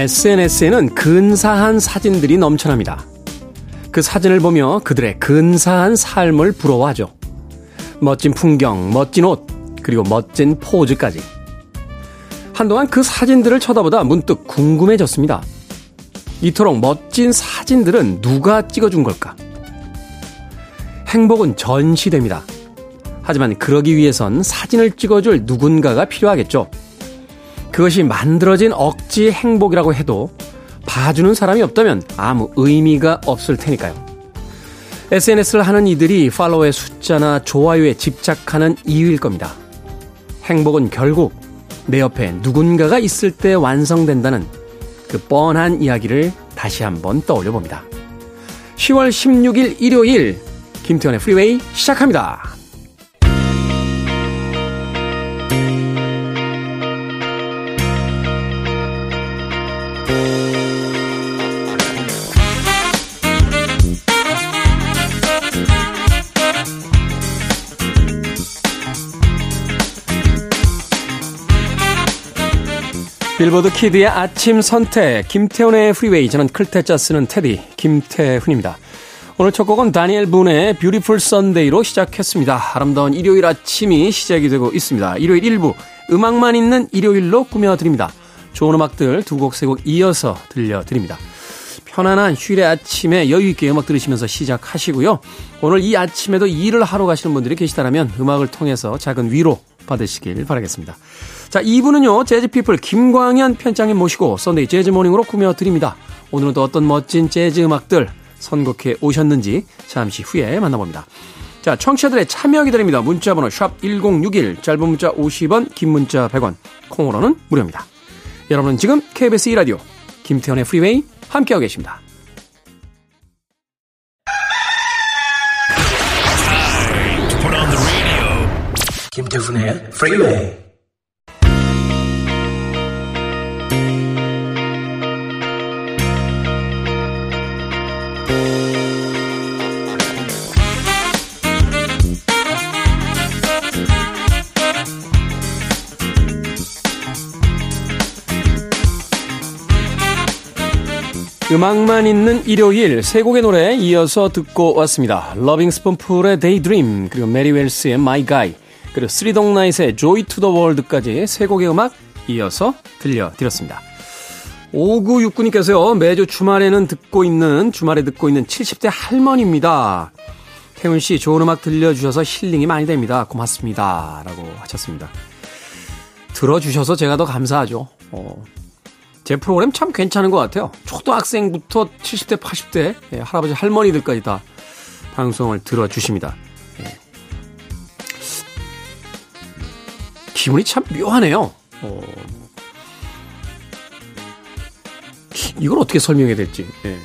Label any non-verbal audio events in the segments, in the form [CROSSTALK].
SNS에는 근사한 사진들이 넘쳐납니다. 그 사진을 보며 그들의 근사한 삶을 부러워하죠. 멋진 풍경, 멋진 옷, 그리고 멋진 포즈까지. 한동안 그 사진들을 쳐다보다 문득 궁금해졌습니다. 이토록 멋진 사진들은 누가 찍어준 걸까? 행복은 전시됩니다. 하지만 그러기 위해선 사진을 찍어줄 누군가가 필요하겠죠. 그것이 만들어진 억지 행복이라고 해도 봐주는 사람이 없다면 아무 의미가 없을 테니까요. SNS를 하는 이들이 팔로워의 숫자나 좋아요에 집착하는 이유일 겁니다. 행복은 결국 내 옆에 누군가가 있을 때 완성된다는 그 뻔한 이야기를 다시 한번 떠올려 봅니다. 10월 16일 일요일 김태현의 프리웨이 시작합니다. 빌보드 kid의 아침 선택, 김태훈의 Freeway, 저는 클 태자 쓰는 태디, 김태훈입니다. 오늘 첫 곡은 다니엘 분의 Beautiful Sunday로 시작했습니다. 아름다운 일요일 아침이 시작이 되고 있습니다. 일요일 1부, 음악만 있는 일요일로 꾸며드립니다. 좋은 음악들 두 곡, 세 곡 이어서 들려드립니다. 편안한 휴일의 아침에 여유있게 음악 들으시면서 시작하시고요. 오늘 이 아침에도 일을 하러 가시는 분들이 계시다면 음악을 통해서 작은 위로 받으시길 바라겠습니다. 자, 2부는요, Jazz People 김광현 편집장님 모시고 Sunday 재즈 morning으로 꾸며드립니다. 오늘은 또 어떤 멋진 재즈 음악들 선곡해 오셨는지 잠시 후에 만나봅니다. 자, 청취자들의 참여 기다립니다. 문자번호 샵 1061, 짧은 문자 50원, 긴 문자 100원, 콩으로는 무료입니다. 여러분은 지금 KBS 2라디오 김태훈의 Freeway 함께하고 계십니다. 김태훈의 Freeway 음악만 있는 일요일 세 곡의 노래 이어서 듣고 왔습니다. 러빙 스푼풀의 Daydream 그리고 메리 웰스의 My Guy 그리고 쓰리동나잇의 Joy to the World까지 세 곡의 음악 이어서 들려드렸습니다. 5969님께서요. 매주 주말에는 듣고 있는 주말에 듣고 있는 70대 할머니입니다. 태훈 씨 좋은 음악 들려주셔서 힐링이 많이 됩니다. 고맙습니다. 라고 하셨습니다. 들어주셔서 제가 더 감사하죠. 어, 제 프로그램 참 괜찮은 것 같아요. 초등학생부터 70대, 80대 예, 할아버지, 할머니들까지 다 방송을 들어주십니다. 기분이 참 묘하네요. 어, 이걸 어떻게 설명해야 될지. 예.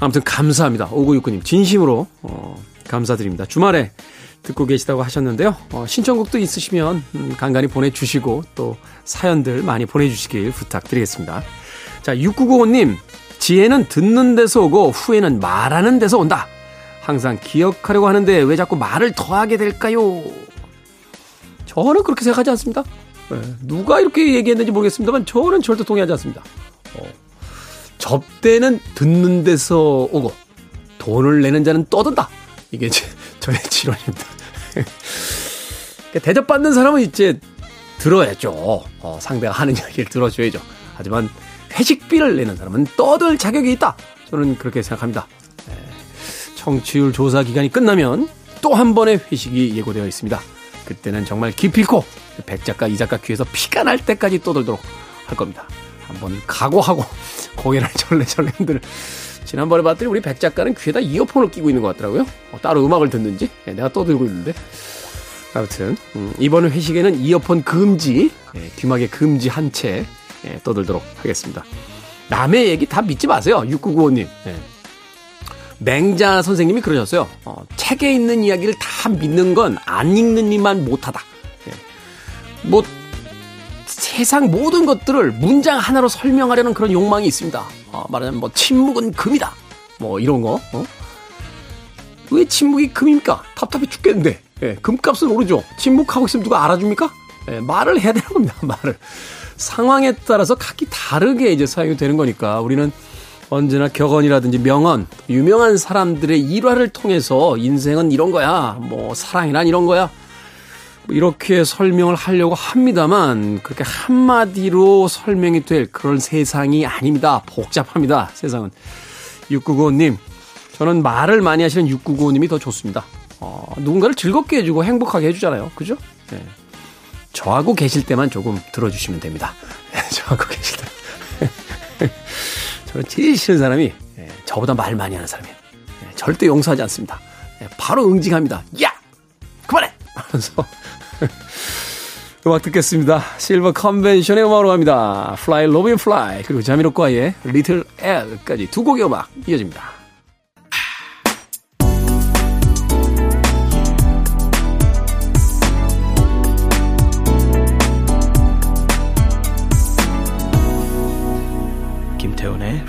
아무튼 감사합니다. 5969님. 진심으로 어, 감사드립니다. 주말에 듣고 계시다고 하셨는데요. 어, 신청곡도 있으시면 음, 간간히 보내주시고 또 사연들 많이 보내주시길 부탁드리겠습니다. 자, 6995님. 지혜는 듣는 데서 오고 후에는 말하는 데서 온다. 항상 기억하려고 하는데 왜 자꾸 말을 더하게 될까요? 저는 그렇게 생각하지 않습니다. 네, 누가 이렇게 얘기했는지 모르겠습니다만 저는 절대 동의하지 않습니다. 어, 접대는 듣는 데서 오고 돈을 내는 자는 떠든다. 이게 제, [LAUGHS] 저의 지론입니다. [LAUGHS] 대접받는 사람은 이제 들어야죠. 어, 상대가 하는 이야기를 들어줘야죠. 하지만 회식비를 내는 사람은 떠들 자격이 있다. 저는 그렇게 생각합니다. 네. 청취율 조사 기간이 끝나면 또 한 번의 회식이 예고되어 있습니다. 그때는 정말 기필코 백 작가, 이 작가 귀에서 피가 날 때까지 떠들도록 할 겁니다. 한번 각오하고 [LAUGHS] 고개를 절레절레 흔들. 지난번에 봤더니 우리 백 작가는 귀에다 이어폰을 끼고 있는 것 같더라고요. 어, 따로 음악을 듣는지 네, 내가 떠들고 있는데. 아무튼 음, 이번 회식에는 이어폰 금지, 예, 귀마개 금지 한채 예, 떠들도록 하겠습니다. 남의 얘기 다 믿지 마세요. 6995님. 예. 맹자 선생님이 그러셨어요. 어, 책에 있는 이야기를 다 믿는 건 안 읽는 이만 못하다. 예. 뭐 세상 모든 것들을 문장 하나로 설명하려는 그런 욕망이 있습니다. 어, 말하자면 뭐 침묵은 금이다. 뭐 이런 거. 어? 왜 침묵이 금입니까? 답답해 죽겠는데. 예, 금값은 오르죠. 침묵하고 있으면 누가 알아줍니까? 예, 말을 해야 되는 겁니다. [LAUGHS] 말을. 상황에 따라서 각기 다르게 이제 사용이 되는 거니까 우리는 언제나 격언이라든지 명언, 유명한 사람들의 일화를 통해서 인생은 이런 거야, 뭐 사랑이란 이런 거야, 뭐 이렇게 설명을 하려고 합니다만 그렇게 한마디로 설명이 될 그런 세상이 아닙니다. 복잡합니다. 세상은. 6995님, 저는 말을 많이 하시는 6995님이 더 좋습니다. 어, 누군가를 즐겁게 해주고 행복하게 해주잖아요. 그죠? 네. 저하고 계실 때만 조금 들어주시면 됩니다. [LAUGHS] 저하고 계실 때. 저는 제일 싫은 사람이 예, 저보다 말 많이 하는 사람이에요. 예, 절대 용서하지 않습니다. 예, 바로 응징합니다. 야! 그만해! [LAUGHS] 하면서 [LAUGHS] 음악 듣겠습니다. 실버 컨벤션의 음악으로 갑니다. Fly, Love and Fly 그리고 자미로과의 Little L까지 두 곡의 음악 이어집니다.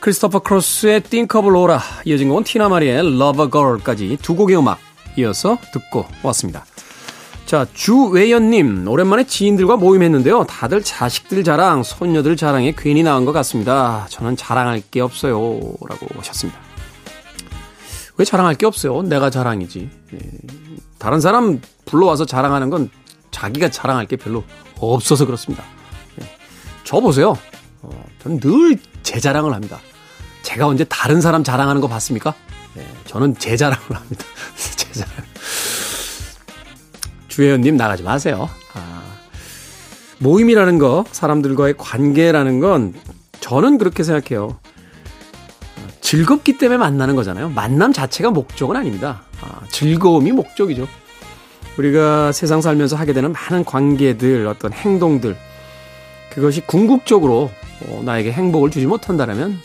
크리스토퍼 크로스의 of Laura 이어진 곡은 티나 마리의 a Girl까지 두 곡의 음악 이어서 듣고 왔습니다. 자, 주외연님, 오랜만에 지인들과 모임했는데요. 다들 자식들 자랑, 손녀들 자랑에 괜히 나온 것 같습니다. 저는 자랑할 게 없어요. 라고 하셨습니다. 왜 자랑할 게 없어요? 내가 자랑이지. 예. 다른 사람 불러와서 자랑하는 건 자기가 자랑할 게 별로 없어서 그렇습니다. 예. 저 보세요. 어, 저는 늘 제 자랑을 합니다. 제가 언제 다른 사람 자랑하는 거 봤습니까? 예, 저는 제 자랑을 합니다. [LAUGHS] 제 자랑. 주혜연님 나가지 마세요. 아, 모임이라는 거, 사람들과의 관계라는 건 저는 그렇게 생각해요. 즐겁기 때문에 만나는 거잖아요. 만남 자체가 목적은 아닙니다. 아, 즐거움이 목적이죠. 우리가 세상 살면서 하게 되는 많은 관계들, 어떤 행동들, 그것이 궁극적으로 어, 나에게 행복을 주지 못한다면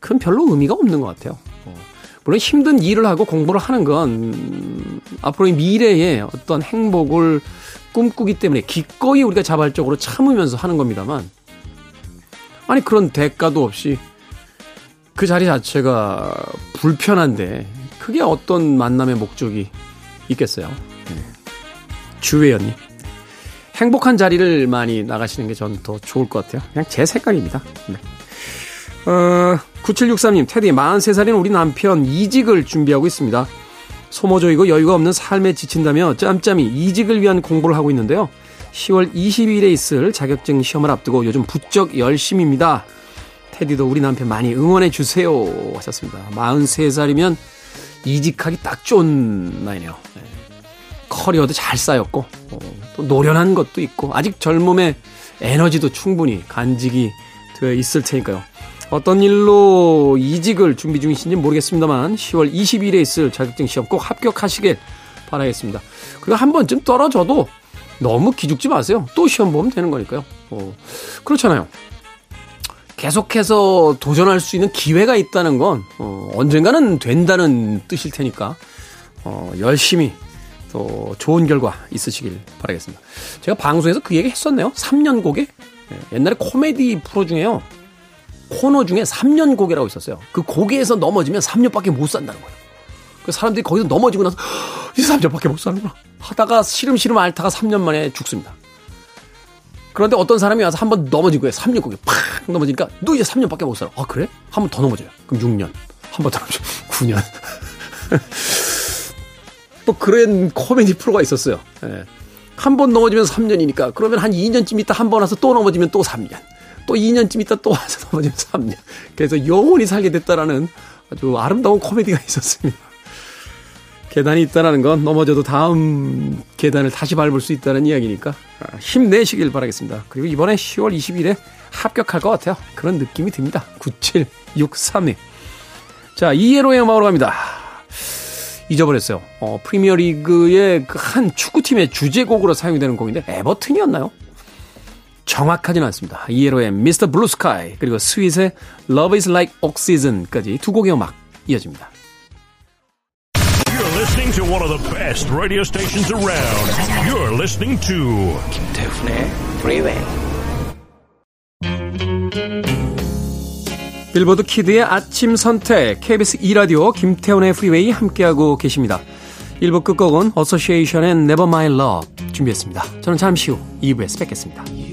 그건 별로 의미가 없는 것 같아요. 어, 물론 힘든 일을 하고 공부를 하는 건 음, 앞으로의 미래에 어떤 행복을 꿈꾸기 때문에 기꺼이 우리가 자발적으로 참으면서 하는 겁니다만 아니 그런 대가도 없이 그 자리 자체가 불편한데 그게 어떤 만남의 목적이 있겠어요. 주회원님. 행복한 자리를 많이 나가시는 게 전 더 좋을 것 같아요. 그냥 제 생각입니다. 네. 어, 9763님, 테디, 43살인 우리 남편 이직을 준비하고 있습니다. 소모적이고 여유가 없는 삶에 지친다며 짬짬이 이직을 위한 공부를 하고 있는데요. 10월 20일에 있을 자격증 시험을 앞두고 요즘 부쩍 열심입니다. 테디도 우리 남편 많이 응원해 주세요. 하셨습니다. 43살이면 이직하기 딱 좋은 나이네요. 네. 커리어도 잘 쌓였고 어, 또 노련한 것도 있고 아직 젊음에 에너지도 충분히 간직이 되어 있을 테니까요. 어떤 일로 이직을 준비 중이신지 모르겠습니다만 10월 20일에 있을 자격증 시험 꼭 합격하시길 바라겠습니다. 그리고 한 번쯤 떨어져도 너무 기죽지 마세요. 또 시험 보면 되는 거니까요. 어, 그렇잖아요. 계속해서 도전할 수 있는 기회가 있다는 건 어, 언젠가는 된다는 뜻일 테니까 어, 열심히 또 좋은 결과 있으시길 바라겠습니다. 제가 방송에서 그 얘기 했었네요. 3년 고개? 예, 옛날에 코미디 프로 중에요. 코너 중에 3년 고개라고 있었어요. 그 고개에서 넘어지면 3년밖에 못 산다는 거예요. 그 사람들이 거기서 넘어지고 나서 이 3년밖에 못 사는구나 하다가 시름시름 앓다가 3년 만에 죽습니다. 그런데 어떤 사람이 와서 한번 거예요. 3년 고개 팍 넘어지니까 너 이제 3년밖에 못 살아. 아 그래? 한 번 더 넘어져요. 그럼 6년. 한 번 더 넘어져. [LAUGHS] 9년. 또 그런 코미디 프로가 있었어요. 예. 한번 넘어지면 3년이니까 그러면 한 2년쯤 있다 한 번 와서 또 넘어지면 또 3년. 또 2년쯤 있다 또 와서 [LAUGHS] 넘어지면 3년. 그래서 영원히 살게 됐다라는 아주 아름다운 코미디가 [LAUGHS] 있었습니다. 계단이 있다는 건 넘어져도 다음 계단을 다시 밟을 수 있다는 이야기니까 아, 힘내시길 바라겠습니다. 그리고 이번에 10월 20일에 합격할 것 같아요. 그런 느낌이 듭니다. 9763님. 자, 이해로의 음악으로 갑니다. 잊어버렸어요. 어, 프리미어 리그의 그 한 축구팀의 주제곡으로 사용되는 곡인데 에버튼이었나요? 정확하진 않습니다. 이에로의 Mr. Blue Sky 그리고 스윗의 Love is like Oxygen까지 두 곡의 음악 이어집니다. You're listening to one of the best radio stations around. You're listening to 김태훈의 Freeway. 빌보드 kid의 아침 선택 KBS 2라디오 김태훈의 Freeway 함께하고 계십니다. 1부 끝곡은 어소시에이션의 Never My Love 준비했습니다. 저는 잠시 후 2부에서 뵙겠습니다.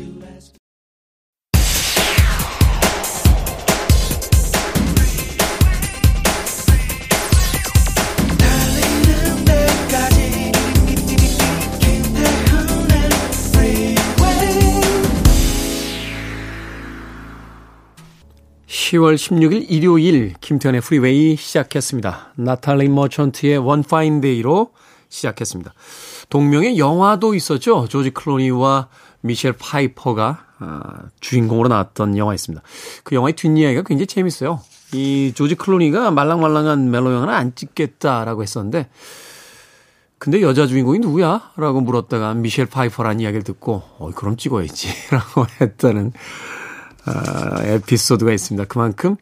10월 16일 일요일 김태훈의 Freeway 시작했습니다. 나탈리 머천트의 One Fine Day로 시작했습니다. 동명의 영화도 있었죠. 조지 클루니와 미셸 파이퍼가 아, 주인공으로 나왔던 영화 있습니다. 그 영화의 뒷이야기가 굉장히 재밌어요. 이 조지 클루니가 말랑말랑한 멜로 영화는 안 찍겠다라고 했었는데 근데 여자 주인공이 누구야? 라고 물었다가 미셸 파이퍼라는 이야기를 듣고 어, 그럼 찍어야지 [LAUGHS] 라고 했다는 아, 에피소드가 있습니다. 그만큼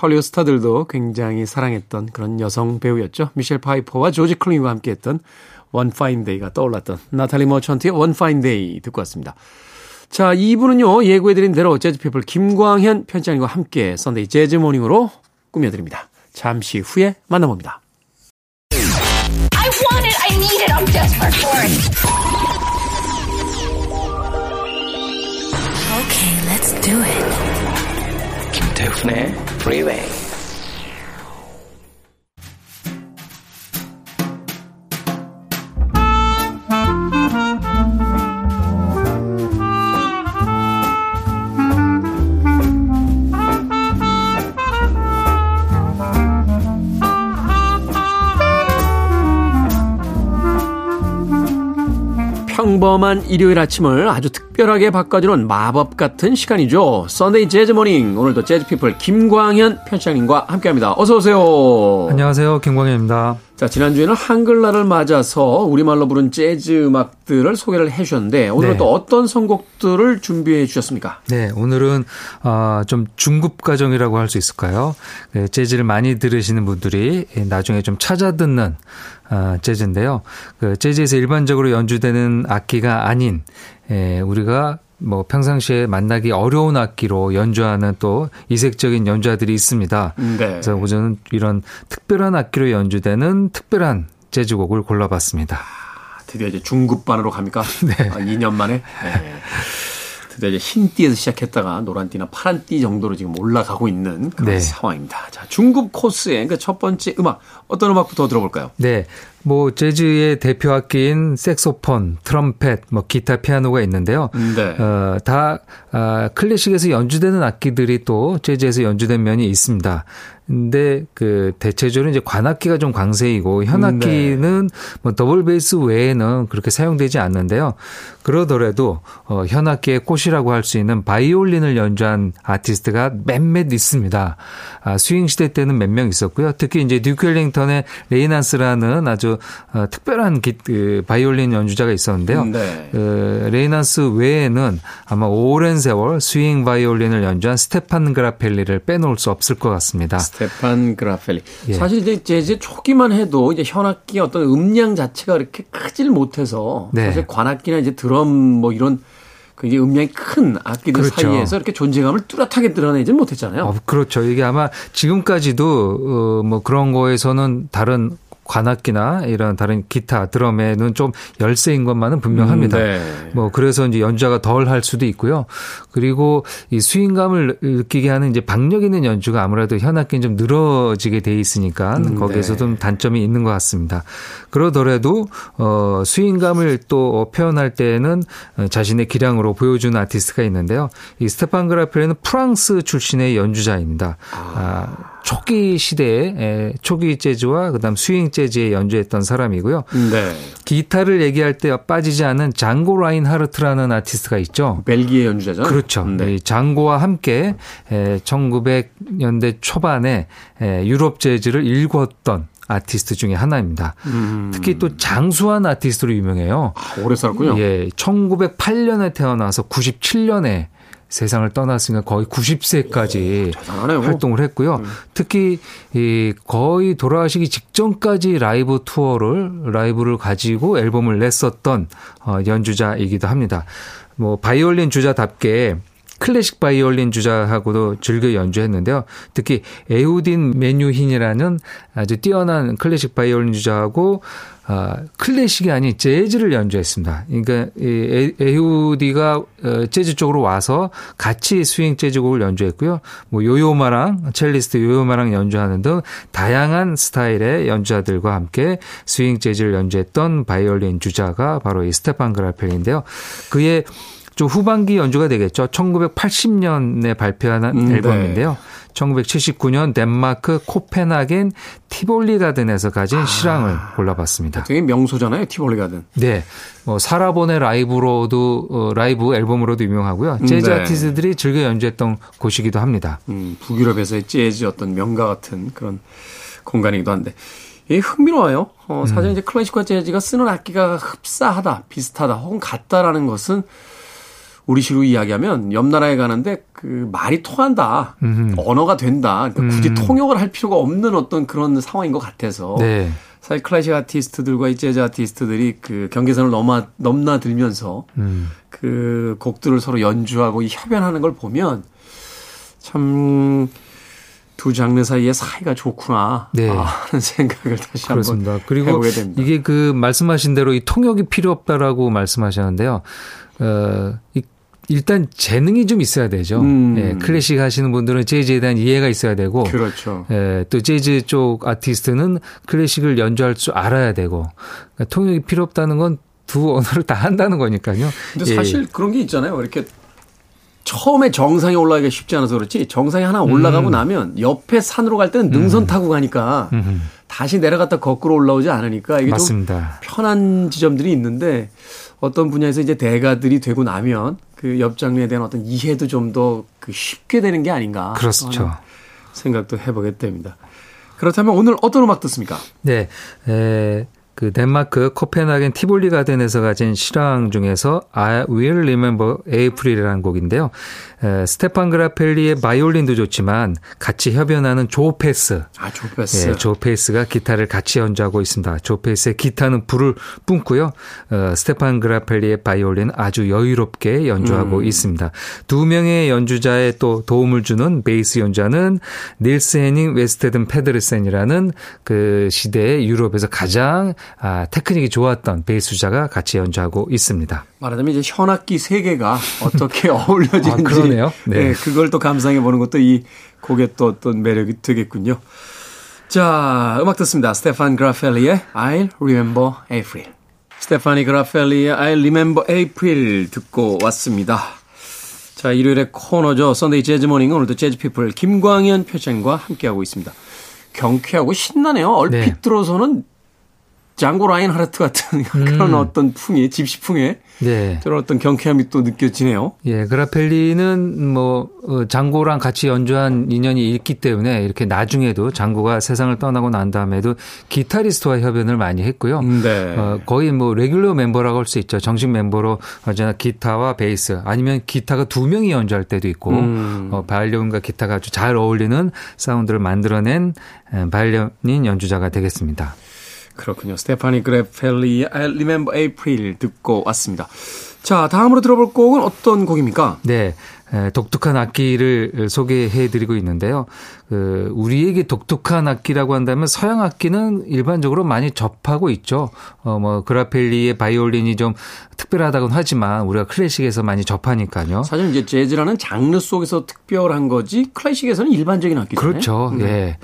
헐리우드 스타들도 굉장히 사랑했던 그런 여성 배우였죠. 미셸 파이퍼와 조지 클루니와 함께했던 One Fine Day가 떠올랐던 나탈리 머천트의 One Fine Day 듣고 왔습니다. 자, 2부는요, 예고해드린 대로 Jazz People 김광현 편집장님과 함께 Sunday 재즈 morning으로 꾸며드립니다. 잠시 후에 만나봅니다. do it. 김태훈의 freeway 평범한 일요일 아침을 아주 특별하게 바꿔주는 마법 같은 시간이죠. Sunday 재즈 morning. 오늘도 Jazz People 김광현 편집장님과 함께 합니다. 어서 오세요. 안녕하세요. 김광현입니다. 자, 지난주에는 한글날을 맞아서 우리말로 부른 재즈 음악들을 소개를 해 주셨는데 오늘은 네. 또 어떤 선곡들을 준비해 주셨습니까? 네, 오늘은 어, 좀 중급 과정이라고 할 수 있을까요? 네, 재즈를 많이 들으시는 분들이 나중에 좀 찾아 듣는 어, 재즈인데요. 그 재즈에서 일반적으로 연주되는 악기가 아닌 에, 우리가 뭐 평상시에 만나기 어려운 악기로 연주하는 또 이색적인 연주자들이 있습니다. 네. 그래서 오늘은 이런 특별한 악기로 연주되는 특별한 재즈곡을 골라봤습니다. 드디어 이제 중급반으로 갑니까? [LAUGHS] 네. 아, 2년 만에. 네. [LAUGHS] 드디어 이제 흰 띠에서 시작했다가 노란 띠나 파란 띠 정도로 지금 올라가고 있는 그런 네. 상황입니다. 자, 중급 코스의 그 첫 번째 음악 어떤 음악부터 들어볼까요? 네. 뭐 재즈의 대표 악기인 색소폰, 트럼펫, 뭐 기타, 피아노가 있는데요. 네. 어, 다 아, 클래식에서 연주되는 악기들이 또 재즈에서 연주된 면이 있습니다. 근데 그 대체적으로 이제 관악기가 좀 강세이고 현악기는 뭐 더블 베이스 외에는 그렇게 사용되지 않는데요. 그러더라도 어 현악기의 꽃이라고 할 수 있는 바이올린을 연주한 아티스트가 몇몇 있습니다. 아, 스윙 시대 때는 몇 명 있었고요. 특히 이제 듀크 엘링턴의 레이 낸스라는 아주 어, 특별한 기, 그 바이올린 연주자가 있었는데요. 네. 그 레이 낸스 외에는 아마 오랜 세월 스윙 바이올린을 연주한 스테판 그라펠리를 빼놓을 수 없을 것 같습니다. 스테판 그라펠리. 예. 사실 이제 재즈 초기만 해도 이제 현악기 어떤 음량 자체가 그렇게 크질 못해서 네. 사실 관악기나 이제 드럼 뭐 이런 굉장히 음량이 큰 악기들 그렇죠. 사이에서 이렇게 존재감을 뚜렷하게 드러내지는 못했잖아요. 어, 그렇죠. 이게 아마 지금까지도 어, 뭐 그런 거에서는 다른 관악기나 이런 다른 기타, 드럼에는 좀 열세인 것만은 분명합니다. 음, 네. 뭐 그래서 이제 연주가 덜 할 수도 있고요. 그리고 이 스윙감을 느끼게 하는 이제 박력 있는 연주가 아무래도 현악기는 좀 늘어지게 돼 있으니까 음, 거기에서 네. 좀 단점이 있는 것 같습니다. 그러더라도 어 스윙감을 또 표현할 때에는 어, 자신의 기량으로 보여주는 아티스트가 있는데요. 이 스테판 그라펠리는 프랑스 출신의 연주자입니다. 아, 초기 시대에 에, 초기 재즈와 그다음 스윙 재즈에 연주했던 사람이고요. 네. 기타를 얘기할 때 빠지지 않은 장고 라인하르트라는 아티스트가 있죠. 벨기에 연주자죠. 그렇죠. 네. 이 장고와 함께 에, 1900년대 초반에 에, 유럽 재즈를 일궜던 아티스트 중에 하나입니다. 특히 또 장수한 아티스트로 유명해요. 아, 오래 살았군요. 예, 1908년에 태어나서 97년에 세상을 떠났으니까 거의 90세까지 대단하네요. 활동을 했고요. 특히 이 거의 돌아가시기 직전까지 라이브 투어를 라이브를 가지고 앨범을 냈었던 어, 연주자이기도 합니다. 뭐 바이올린 주자답게 클래식 바이올린 주자하고도 즐겨 연주했는데요. 특히 예후디 메뉴힌이라는 아주 뛰어난 클래식 바이올린 주자하고 아, 클래식이 아닌 재즈를 연주했습니다. 그러니까 이 에- 예후디가 어, 재즈 쪽으로 와서 같이 스윙 재즈곡을 연주했고요. 뭐 요요마랑 첼리스트 요요마랑 연주하는 등 다양한 스타일의 연주자들과 함께 스윙 재즈를 연주했던 바이올린 주자가 바로 이 스테판 그라펠리인데요. 그의 좀 후반기 연주가 되겠죠. 1980년에 발표한 음, 네. 앨범인데요. 1979년 덴마크 코펜하겐 티볼리 가든에서 가진 실황을 골라봤습니다. 되게 명소잖아요. 티볼리 가든. 네. 뭐 사라본의 라이브로도 어, 라이브 앨범으로도 유명하고요. 재즈 네. 아티스트들이 즐겨 연주했던 곳이기도 합니다. 음, 북유럽에서의 재즈 어떤 명가 같은 그런 공간이기도 한데. 이 흥미로워요. 어, 사실 이제 클래식과 재즈가 쓰는 악기가 흡사하다, 비슷하다, 혹은 같다라는 것은 우리식으로 이야기하면 옆 나라에 가는데 그 말이 통한다, 언어가 된다. 그러니까 굳이 통역을 할 필요가 없는 어떤 그런 상황인 것 같아서. 네. 사실 클래식 아티스트들과 이 재즈 아티스트들이 그 경계선을 넘어 넘나들면서 음. 그 곡들을 서로 연주하고 이 협연하는 걸 보면 참 두 장르 사이의 사이가 좋구나 네. 아, 하는 생각을 다시 그렇습니다. 한번 그리고 해보게 됩니다. 이게 그 말씀하신 대로 이 통역이 필요 없다라고 말씀하셨는데요. 어, 이 일단 재능이 좀 있어야 되죠. 음. 예, 클래식 하시는 분들은 재즈에 대한 이해가 있어야 되고 그렇죠. 예, 또 재즈 쪽 아티스트는 클래식을 연주할 줄 알아야 되고 그러니까 통역이 필요 없다는 건 두 언어를 다 한다는 거니까요. 근데 예. 사실 그런 게 있잖아요. 이렇게 처음에 정상에 올라가기가 쉽지 않아서 그렇지 정상에 하나 올라가고 나면 옆에 산으로 갈 때는 능선 타고 가니까 다시 내려갔다 거꾸로 올라오지 않으니까 이게 좀 맞습니다. 편한 지점들이 있는데 어떤 분야에서 이제 대가들이 되고 나면 그 옆 장르에 대한 어떤 이해도 좀 더 그 쉽게 되는 게 아닌가 그렇죠. 생각도 해보게 됩니다. 그렇다면 오늘 어떤 음악 듣습니까? 네. 에, 그 덴마크 코펜하겐 티볼리 가든에서 가진 실황 중에서 I Will Remember April이라는 곡인데요. 에, 스테판 그라펠리의 바이올린도 좋지만 같이 협연하는 조 패스. 아, 조 패스. 예, 조 패스가 기타를 같이 연주하고 있습니다. 조 패스의 기타는 불을 뿜고요. 어, 스테판 그라펠리의 바이올린 아주 여유롭게 연주하고 있습니다. 두 명의 연주자의 또 도움을 주는 베이스 연주자는 닐스 헤닝 외르스테드 페데르센이라는 그 시대의 유럽에서 가장 아, 테크닉이 좋았던 베이스 주자가 같이 연주하고 있습니다. 말하자면 이제 현악기 세 개가 어떻게 [LAUGHS] 어울려지는지 아, 그러네요. 네. 네, 그걸 또 감상해 보는 것도 이 곡의 또 어떤 매력이 되겠군요. 자, 음악 듣습니다. 스테판 그라펠리의 I'll Remember April. 스테판 그라펠리의 I'll Remember April 듣고 왔습니다. 자, 일요일의 코너죠. Sunday Jazz Morning 오늘도 재즈 피플 김광현 표정과 함께하고 있습니다. 경쾌하고 신나네요. 얼핏 네. 들어서는 장고 라인하르트 같은 [LAUGHS] 그런 어떤 풍이 집시풍에 네. 그런 어떤 경쾌함이 또 느껴지네요. 예, 그라펠리는 뭐 어, 장고랑 같이 연주한 인연이 있기 때문에 이렇게 나중에도 장고가 세상을 떠나고 난 다음에도 기타리스트와 협연을 많이 했고요. 네. 어, 거의 뭐 레귤러 멤버라고 할 수 있죠. 정식 멤버로 언제나 기타와 베이스 아니면 기타가 두 명이 연주할 때도 있고 음. 어, 바이올린과 기타가 아주 잘 어울리는 사운드를 만들어낸 에, 바이올린 연주자가 되겠습니다. 그렇군요. 스테파니 그래펠리의 I Remember April 듣고 왔습니다. 자, 다음으로 들어볼 곡은 어떤 곡입니까? 네. 에, 독특한 악기를 소개해 드리고 있는데요. 그, 우리에게 독특한 악기라고 한다면 서양 악기는 일반적으로 많이 접하고 있죠. 어, 뭐, 그라펠리의 바이올린이 좀 특별하다곤 하지만 우리가 클래식에서 많이 접하니까요. 사실 이제 재즈라는 장르 속에서 특별한 거지 클래식에서는 일반적인 악기잖아요. 그렇죠. 네. 예.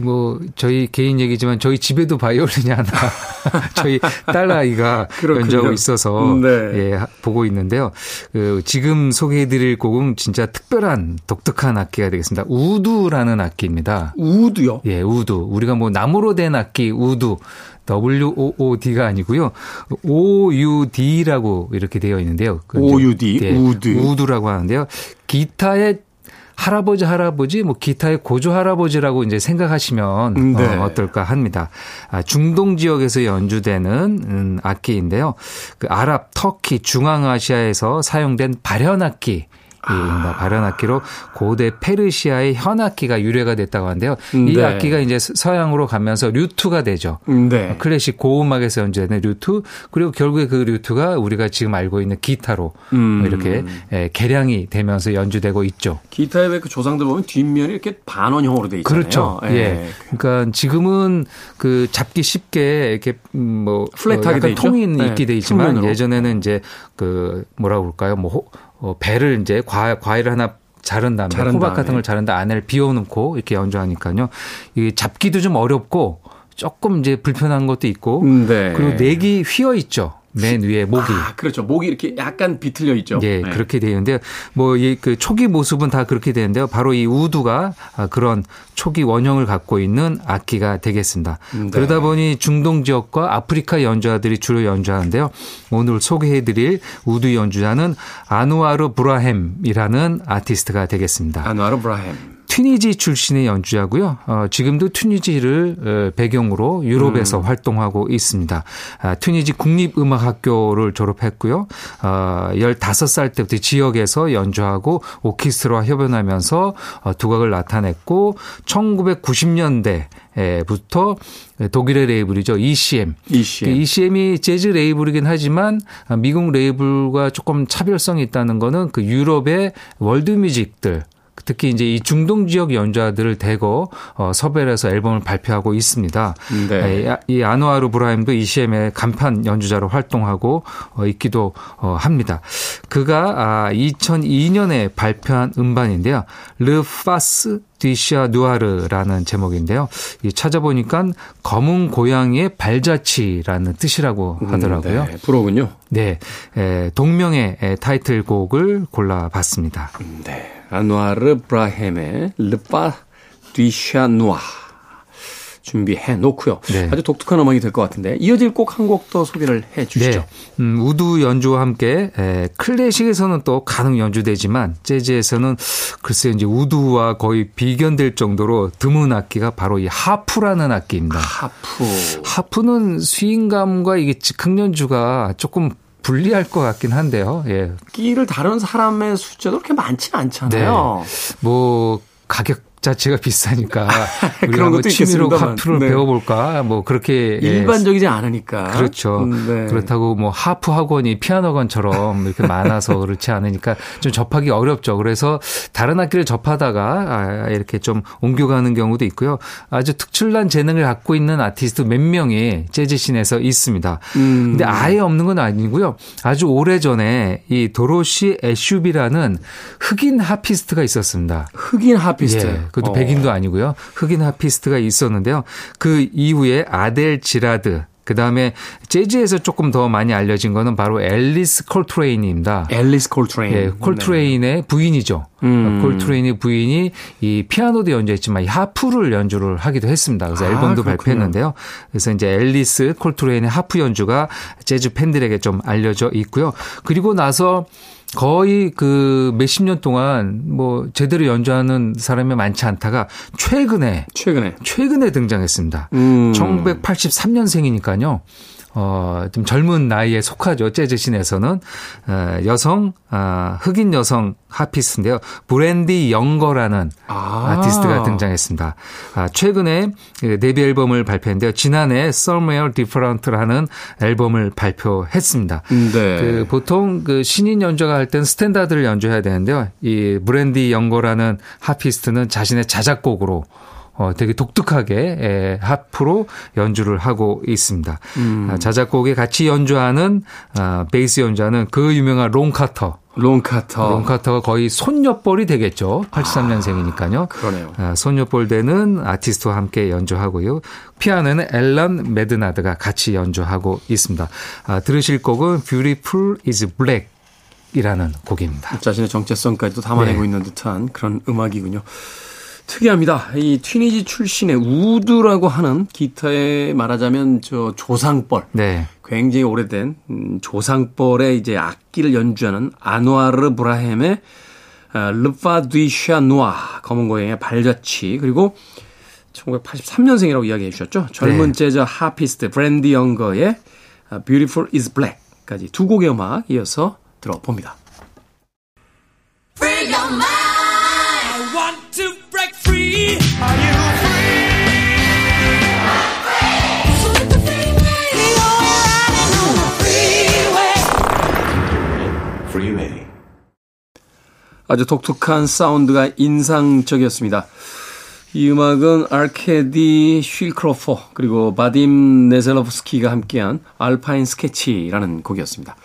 뭐 저희 개인 얘기지만 저희 집에도 바이올린이 하나 [LAUGHS] 저희 딸 아이가 그렇군요. 연주하고 있어서 네. 예 보고 있는데요. 그 지금 소개해드릴 곡은 진짜 특별한 독특한 악기가 되겠습니다. 우두라는 악기입니다. 우드요. 예, 우두. 우리가 뭐 나무로 된 악기 우두. W-O-O-D가 아니고요. O-U-D라고 이렇게 되어 있는데요. 그 OUD, 우드. 우드라고 하는데요. 기타의 할아버지 할아버지 뭐 기타의 고조 할아버지라고 이제 생각하시면 네. 어, 어떨까 합니다. 아, 중동 지역에서 연주되는 음, 악기인데요. 그 아랍, 터키, 중앙아시아에서 사용된 발현 악기 입니다. 발현악기로 고대 페르시아의 현악기가 유래가 됐다고 하는데요. 이 네. 악기가 이제 서양으로 가면서 류트가 되죠. 네. 클래식 고음악에서 연주되는 류트 그리고 결국에 그 류투가 우리가 지금 알고 있는 기타로 음. 이렇게 에, 개량이 되면서 연주되고 있죠. 기타의 왜 그 조상들 보면 뒷면이 이렇게 반원형으로 돼 있잖아요. 그렇죠. 예. 그러니까 지금은 그 잡기 쉽게 이렇게 음, 뭐 플랫하게 어? 통이 네, 있게 돼 있지만. 예전에는 이제 그 뭐라 그럴까요? 뭐 호, 어, 배를 이제 과, 과일을 하나 자른 다음에 자른 호박. 같은 걸 자른 다음에 안을 비워놓고 이렇게 연주하니까요. 이 잡기도 좀 어렵고 조금 이제 불편한 것도 있고 네. 그리고 내기 휘어 있죠. 맨 위에 목이. 아, 그렇죠. 목이 이렇게 약간 비틀려 있죠. 예, 네. 그렇게 되어 있는데요. 뭐, 이 그 초기 모습은 다 그렇게 되는데요. 바로 이 우두가 아, 그런 초기 원형을 갖고 있는 악기가 되겠습니다. 네. 그러다 보니 중동 지역과 아프리카 연주자들이 주로 연주하는데요. 오늘 소개해 드릴 우두 연주자는 아누아르 브라햄이라는 아티스트가 되겠습니다. 아누아르 브라햄. 튀니지 출신의 연주자고요. 어, 지금도 튀니지를 어, 배경으로 유럽에서 활동하고 있습니다. 아, 튀니지 국립음악학교를 졸업했고요. 어, 15살 때부터 지역에서 연주하고 오케스트라와 협연하면서 어, 두각을 나타냈고 1990년대 부터 독일의 레이블이죠. ECM. ECM. ECM이 재즈 레이블이긴 하지만 아, 미국 레이블과 조금 차별성이 있다는 거는 그 유럽의 world music들 특히 이제 이 중동 지역 연주자들을 대거 어, 섭외를 해서 앨범을 발표하고 있습니다. 네. 에, 이 아누아르 브라임도 ECM의 간판 연주자로 활동하고 어, 있기도 어, 합니다. 그가 아, 2002년에 발표한 음반인데요. 르 파스 디샤 누아르라는 제목인데요. 이 찾아보니까 검은 고양이의 발자취라는 뜻이라고 하더라고요. 네, 부러군요. 네, 에, 동명의 에, 타이틀곡을 골라봤습니다. 네. 아누아르 브라햄의 르파 뒤샤누아 준비해 놓고요. 네. 아주 독특한 음악이 될 것 같은데 이어질 곡 한 곡 더 소개를 해 주시죠. 네. 음, 우두 연주와 함께 에, 클래식에서는 또 가능 연주되지만 재즈에서는 글쎄 이제 우두와 거의 비견될 정도로 드문 악기가 바로 이 하프라는 악기입니다. 하프. 하프는 스윙감과 이게 즉흥 연주가 조금 불리할 것 같긴 한데요. 예. 끼를 다른 사람의 숫자도 그렇게 많지 않잖아요. 뭐 가격 자체가 비싸니까 [LAUGHS] 우리가 그런 뭐 것도 취미로. 하프를 네. 배워볼까 뭐 그렇게 예, 일반적이지 않으니까. 그렇죠. 음, 네. 그렇다고 뭐 하프 학원이 피아노관처럼 이렇게 많아서 그렇지 않으니까 좀 접하기 어렵죠. 그래서 다른 악기를 접하다가 아, 이렇게 좀 옮겨가는 경우도 있고요. 아주 특출난 재능을 갖고 있는 아티스트 몇 명이 재즈씬에서 있습니다. 음. 근데 아예 없는 건 아니고요. 아주 오래 전에 이 도로시 애슈비라는 흑인 하피스트가 있었습니다. 흑인 하피스트. 예, 그것도 어. 백인도 아니고요. 흑인 하피스트가 있었는데요. 그 이후에 아델 지라드, 그 다음에 재즈에서 조금 더 많이 알려진 거는 바로 앨리스 콜트레인입니다. 앨리스 콜트레인. 예, 콜트레인의 부인이죠. 음. 콜트레인의 부인이 이 피아노도 연주했지만 이 하프를 연주를 하기도 했습니다. 그래서 아, 앨범도 그렇군요. 발표했는데요. 그래서 이제 앨리스 콜트레인의 하프 연주가 재즈 팬들에게 좀 알려져 있고요. 그리고 나서 거의 그 몇십 년 동안 뭐 제대로 연주하는 사람이 많지 않다가 최근에 최근에. 최근에 등장했습니다. 음. 1983년생이니까요. 어, 좀 젊은 나이에 속하죠. 재즈 신에서는. 어, 여성, 아, 흑인 여성 하피스인데요. 브랜디 영거라는 아. 아티스트가 등장했습니다. 아, 최근에 그 데뷔 앨범을 발표했는데요. 지난해 Somewhere Different라는 앨범을 발표했습니다. 네. 그 보통 그 신인 연주가 할 땐 스탠다드를 연주해야 되는데요. 이 브랜디 영거라는 하피스트는 자신의 자작곡으로 어, 되게 독특하게 에, 하프로 연주를 하고 있습니다. 아, 자작곡에 같이 연주하는 아, 베이스 연주하는 그 유명한 론 카터. 론 카터. 론 카터가 거의 손녀뻘이 되겠죠. 83년생이니까요. 그러네요. 아, 손녀뻘 되는 아티스트와 함께 연주하고요. 피아노는 앨런 매드나드가 같이 연주하고 있습니다. 아, 들으실 곡은 Beautiful is Black 이라는 곡입니다. 자신의 정체성까지도 담아내고 네. 있는 듯한 그런 음악이군요. 특이합니다. 이 튀니지 출신의 우드라고 하는 기타에 말하자면 저 조상뻘. 네. 굉장히 오래된 음, 조상뻘의 이제 악기를 연주하는 아누아르 브라햄의 아, 르파 뒤샤 누아 검은 고양이의 발자취 그리고 1983년생이라고 이야기해 주셨죠. 젊은 네. 재즈 하피스트 브랜디 영거의 아, Beautiful is Black까지 두 곡의 음악 이어서 들어봅니다. 아주 독특한 사운드가 인상적이었습니다. 이 음악은 아르카디 쉴크로퍼 그리고 바딤 네젤로프스키가 함께한 Alpine Sketch라는 곡이었습니다.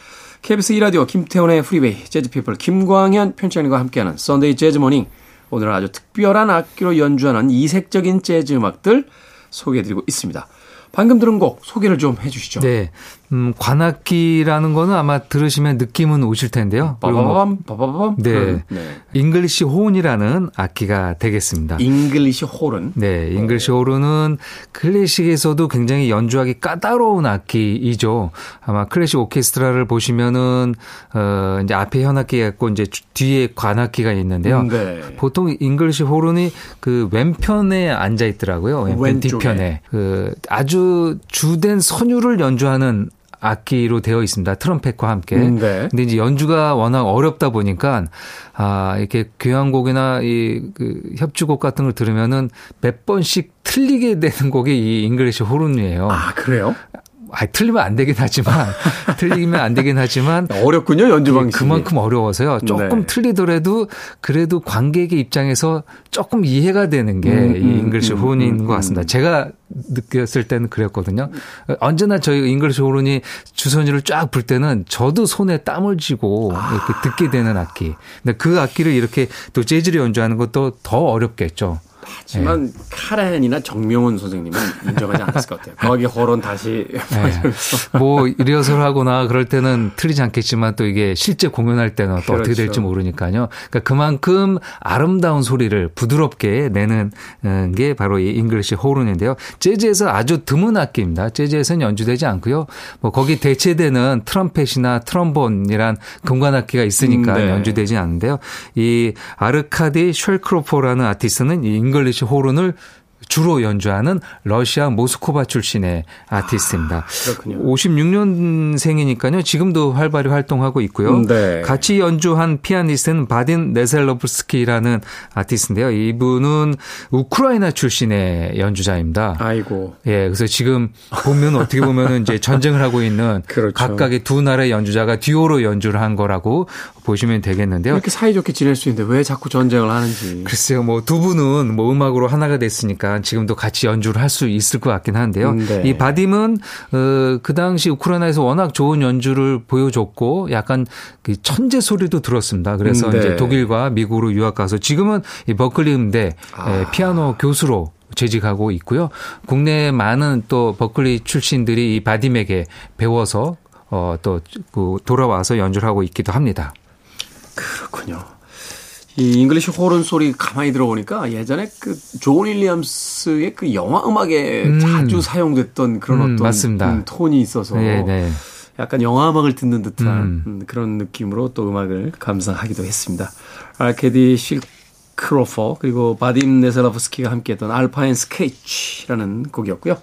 KBS 2라디오 김태훈의 프리웨이 재즈피플 김광현 편집장님과 함께하는 Sunday Jazz Morning 오늘은 아주 특별한 악기로 연주하는 이색적인 재즈 음악들 소개해드리고 있습니다. 방금 들은 곡 소개를 좀 해주시죠. 네. 음, 관악기라는 거는 아마 들으시면 느낌은 오실 텐데요. 뭐 빠바밤 빠바밤 네. 네. 잉글리시 호른이라는 악기가 되겠습니다. 잉글리시 호른 네, 잉글리시 호른은 클래식에서도 굉장히 연주하기 까다로운 악기이죠. 아마 클래식 오케스트라를 보시면은 어 이제 앞에 현악기가 있고 이제 주- 뒤에 관악기가 있는데요. 네. 보통 잉글리시 호른이 그 왼편에 앉아 있더라고요. 왼편 왼쪽에. 뒤편에 그 아주 주된 선율을 연주하는 악기로 되어 있습니다. 트럼펫과 함께. 음, 네. 근데 이제 연주가 워낙 어렵다 보니까 아 이렇게 교향곡이나 이그 협주곡 같은 걸 들으면은 몇 번씩 틀리게 되는 곡이 이 잉글리시 호른이에요. 아 그래요? 아, 틀리면 안 되긴 하지만 [LAUGHS] 틀리면 안 되긴 하지만 어렵군요 연주 방식이. 그만큼 어려워서요. 조금 네. 틀리더라도 그래도 관객의 입장에서 조금 이해가 되는 게 음, 이 음, 잉글리시 음, 호른인 음, 것 같습니다. 제가 느꼈을 때는 그랬거든요. 언제나 저희 잉글리시 호른이 주선율을 쫙 불 때는 저도 손에 땀을 쥐고 이렇게 듣게 되는 악기. 근데 그 악기를 이렇게 또 재즈로 연주하는 것도 더 어렵겠죠. 하지만 카라얀이나 정명훈 선생님은 인정하지 않았을 것 같아요. 거기 호른 다시 네. 뭐 리허설 하거나 그럴 때는 틀리지 않겠지만 또 이게 실제 공연할 때는 또 어떻게 그렇죠. 될지 모르니까요. 그러니까 그만큼 아름다운 소리를 부드럽게 내는 어, 게 바로 이 잉글리시 호른인데요. 재즈에서 아주 드문 악기입니다. 재즈에서는 연주되지 않고요. 뭐 거기 대체되는 트럼펫이나 트럼본이란 금관 악기가 있으니까 음, 네. 연주되지 않는데요. 이 아르카디 쉴크로퍼라는 아티스트는 이 잉글리시 호른을 주로 연주하는 러시아 모스코바 출신의 아티스트입니다. 그렇군요. 56년생이니까요. 지금도 활발히 활동하고 있고요. 음, 네. 같이 연주한 피아니스트는 바딤 네젤로프스키라는 아티스트인데요. 이분은 우크라이나 출신의 연주자입니다. 아이고 예, 그래서 지금 보면 어떻게 보면은 이제 전쟁을 하고 있는 [LAUGHS] 그렇죠. 각각의 두 나라의 연주자가 듀오로 연주를 한 거라고 보시면 되겠는데요. 이렇게 사이좋게 지낼 수 있는데 왜 자꾸 전쟁을 하는지. 글쎄요, 뭐 두 분은 뭐 음악으로 하나가 됐으니까 지금도 같이 연주를 할 수 있을 것 같긴 한데요. 음, 네. 이 바딤은 어, 그 당시 우크라이나에서 워낙 좋은 연주를 보여줬고 약간 그 천재 소리도 들었습니다. 그래서 음, 네. 이제 독일과 미국으로 유학 가서 지금은 이 버클리 음대 아. 에, 피아노 교수로 재직하고 있고요. 국내에 많은 또 버클리 출신들이 이 바딤에게 배워서 어, 또 그 돌아와서 연주를 하고 있기도 합니다. 그렇군요. 이 잉글리시 호른 소리 가만히 들어보니까 예전에 그 존 윌리엄스의 그 영화 음악에 음. 자주 사용됐던 그런 음, 어떤 맞습니다. 음, 톤이 있어서 네, 네. 약간 영화 음악을 듣는 듯한 음. 음, 그런 느낌으로 또 음악을 감상하기도 했습니다. 알케디 실크로퍼 그리고 바딤 네셀라프스키가 함께했던 알파인 스케치라는 곡이었고요.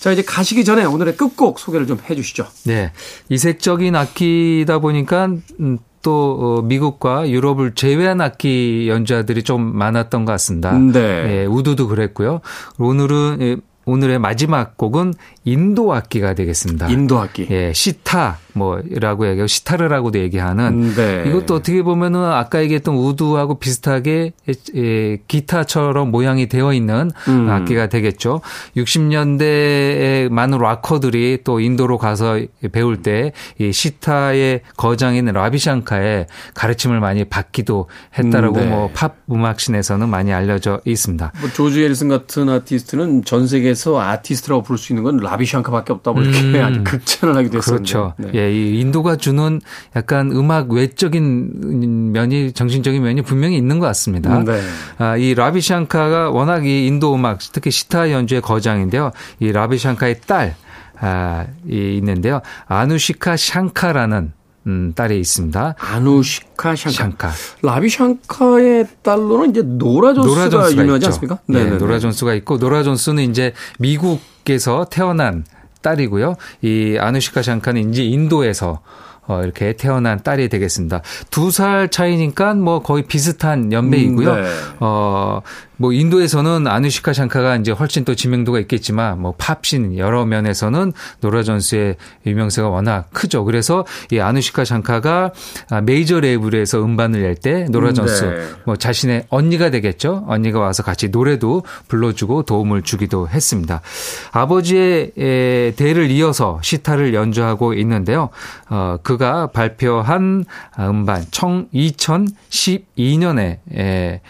자 이제 가시기 전에 오늘의 끝곡 소개를 좀 해주시죠. 네. 이색적인 악기다 보니까 음, 또 어, 미국과 유럽을 제외한 악기 연주자들이 좀 많았던 것 같습니다. 네. 예, 우드도 그랬고요. 오늘은 예, 오늘의 마지막 곡은 인도 악기가 되겠습니다. 인도 악기. 예, 시타 뭐라고 얘기하고 시타르라고도 얘기하는 음, 네. 이것도 어떻게 보면은 아까 얘기했던 우드하고 비슷하게 예, 예, 기타처럼 모양이 되어 있는 음. 악기가 되겠죠. 60년대에 많은 락커들이 또 인도로 가서 배울 때 이 시타의 거장인 라비샹카의 가르침을 많이 받기도 했다라고 음, 네. 뭐팝 음악신에서는 많이 알려져 있습니다. 뭐 조지 해리슨 같은 아티스트는 전 세계 에서 아티스트라고 부를 수 있는 건 라비샹카밖에 없다고 이렇게 음. 아주 극찬을 하기도 했었는데. 그렇죠. 네. 예, 이 인도가 주는 약간 음악 외적인 면이 정신적인 면이 분명히 있는 것 같습니다. 음, 네. 아, 이 라비샹카가 워낙 이 인도 음악, 특히 시타 연주의 거장인데요. 이 라비샹카의 딸, 아, 이 있는데요. 아누시카 샹카라는 음, 딸이 있습니다. 아누시카 샹카. 샹카. 라비 샹카의 딸로는 이제 노라 존스가, 노라 존스가 유명하지 있죠. 않습니까? 네, 네네네. 노라 존스가 있고 노라 존스는 이제 미국에서 태어난 딸이고요. 이 아누시카 샹카는 이제 인도에서 어, 이렇게 태어난 딸이 되겠습니다. 두 살 차이니까 뭐 거의 비슷한 연배이고요. 음, 네. 어, 뭐 인도에서는 아누시카 샹카가 이제 훨씬 또 지명도가 있겠지만 뭐 팝신 여러 면에서는 노라 존스의 유명세가 워낙 크죠. 그래서 이 아누시카 샹카가 아, 메이저 레이블에서 음반을 낼 때 노라 존스 네. 뭐 자신의 언니가 되겠죠. 언니가 와서 같이 노래도 불러주고 도움을 주기도 했습니다. 아버지의 에, 대를 이어서 시타를 연주하고 있는데요. 어, 그가 발표한 음반 청 2012년에 에,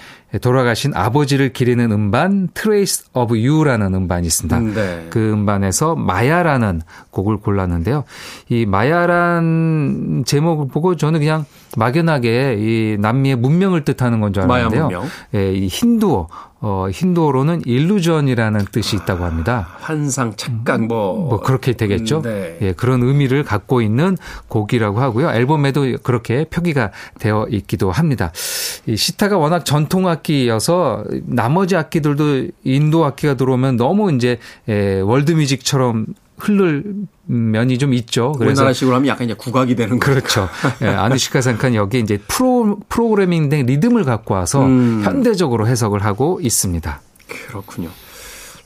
돌아가신 아버지를 기리는 음반 Traces of You라는 음반이 있습니다. 네. 그 음반에서 마야라는 곡을 골랐는데요. 이 마야란 제목을 보고 저는 그냥 막연하게 이 남미의 문명을 뜻하는 건줄 마야 알았는데요. 문명. 예, 이 힌두어 어, 힌두어로는 일루전이라는 뜻이 있다고 합니다. 환상, 착각, 뭐. 뭐 그렇게 되겠죠. 네. 예, 그런 의미를 갖고 있는 곡이라고 하고요. 앨범에도 그렇게 표기가 되어 있기도 합니다. 이 시타가 워낙 전통 악기여서 나머지 악기들도 인도 악기가 들어오면 너무 이제 예, 월드 뮤직처럼 흐를 면이 좀 있죠. 그래서 우리나라식으로 하면 약간 이제 국악이 되는 거죠. 그렇죠. 예, 아누시카 샹카는 여기 이제 프로 프로그래밍된 리듬을 갖고 와서 음. 현대적으로 해석을 하고 있습니다. 그렇군요.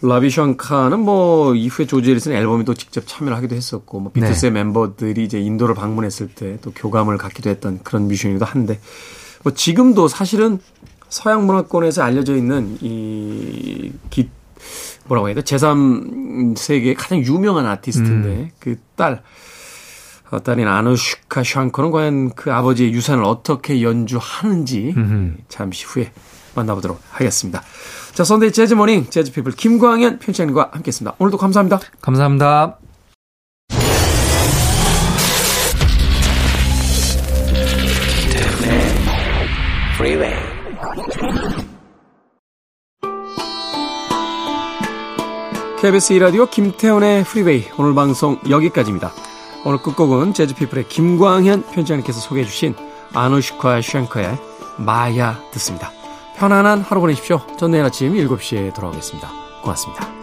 라비 샹카는 뭐 이후에 조지 해리슨 앨범에 또 직접 참여를 하기도 했었고 뭐 비틀스의 멤버들이 이제 인도를 방문했을 때 또 교감을 갖기도 했던 그런 뮤지션이기도 한데 뭐 지금도 사실은 서양 문화권에서 알려져 있는 이 기, 뭐라고 해야 돼? 제3세계의 가장 유명한 아티스트인데 그 딸, 어, 딸인 아누슈카 샹커는 과연 그 아버지의 유산을 어떻게 연주하는지 잠시 후에 만나보도록 하겠습니다. 자, 선데이 재즈 모닝 재즈 피플 김광현 편집장님과 함께했습니다. 오늘도 감사합니다. 감사합니다. KBS 2라디오 김태훈의 프리웨이 오늘 방송 여기까지입니다. 오늘 끝곡은 재즈피플의 김광현 편집장님께서 소개해 주신 아누시카 샹커의 마야 듣습니다. 편안한 하루 보내십시오. 전 내일 아침 7시에 돌아오겠습니다. 고맙습니다.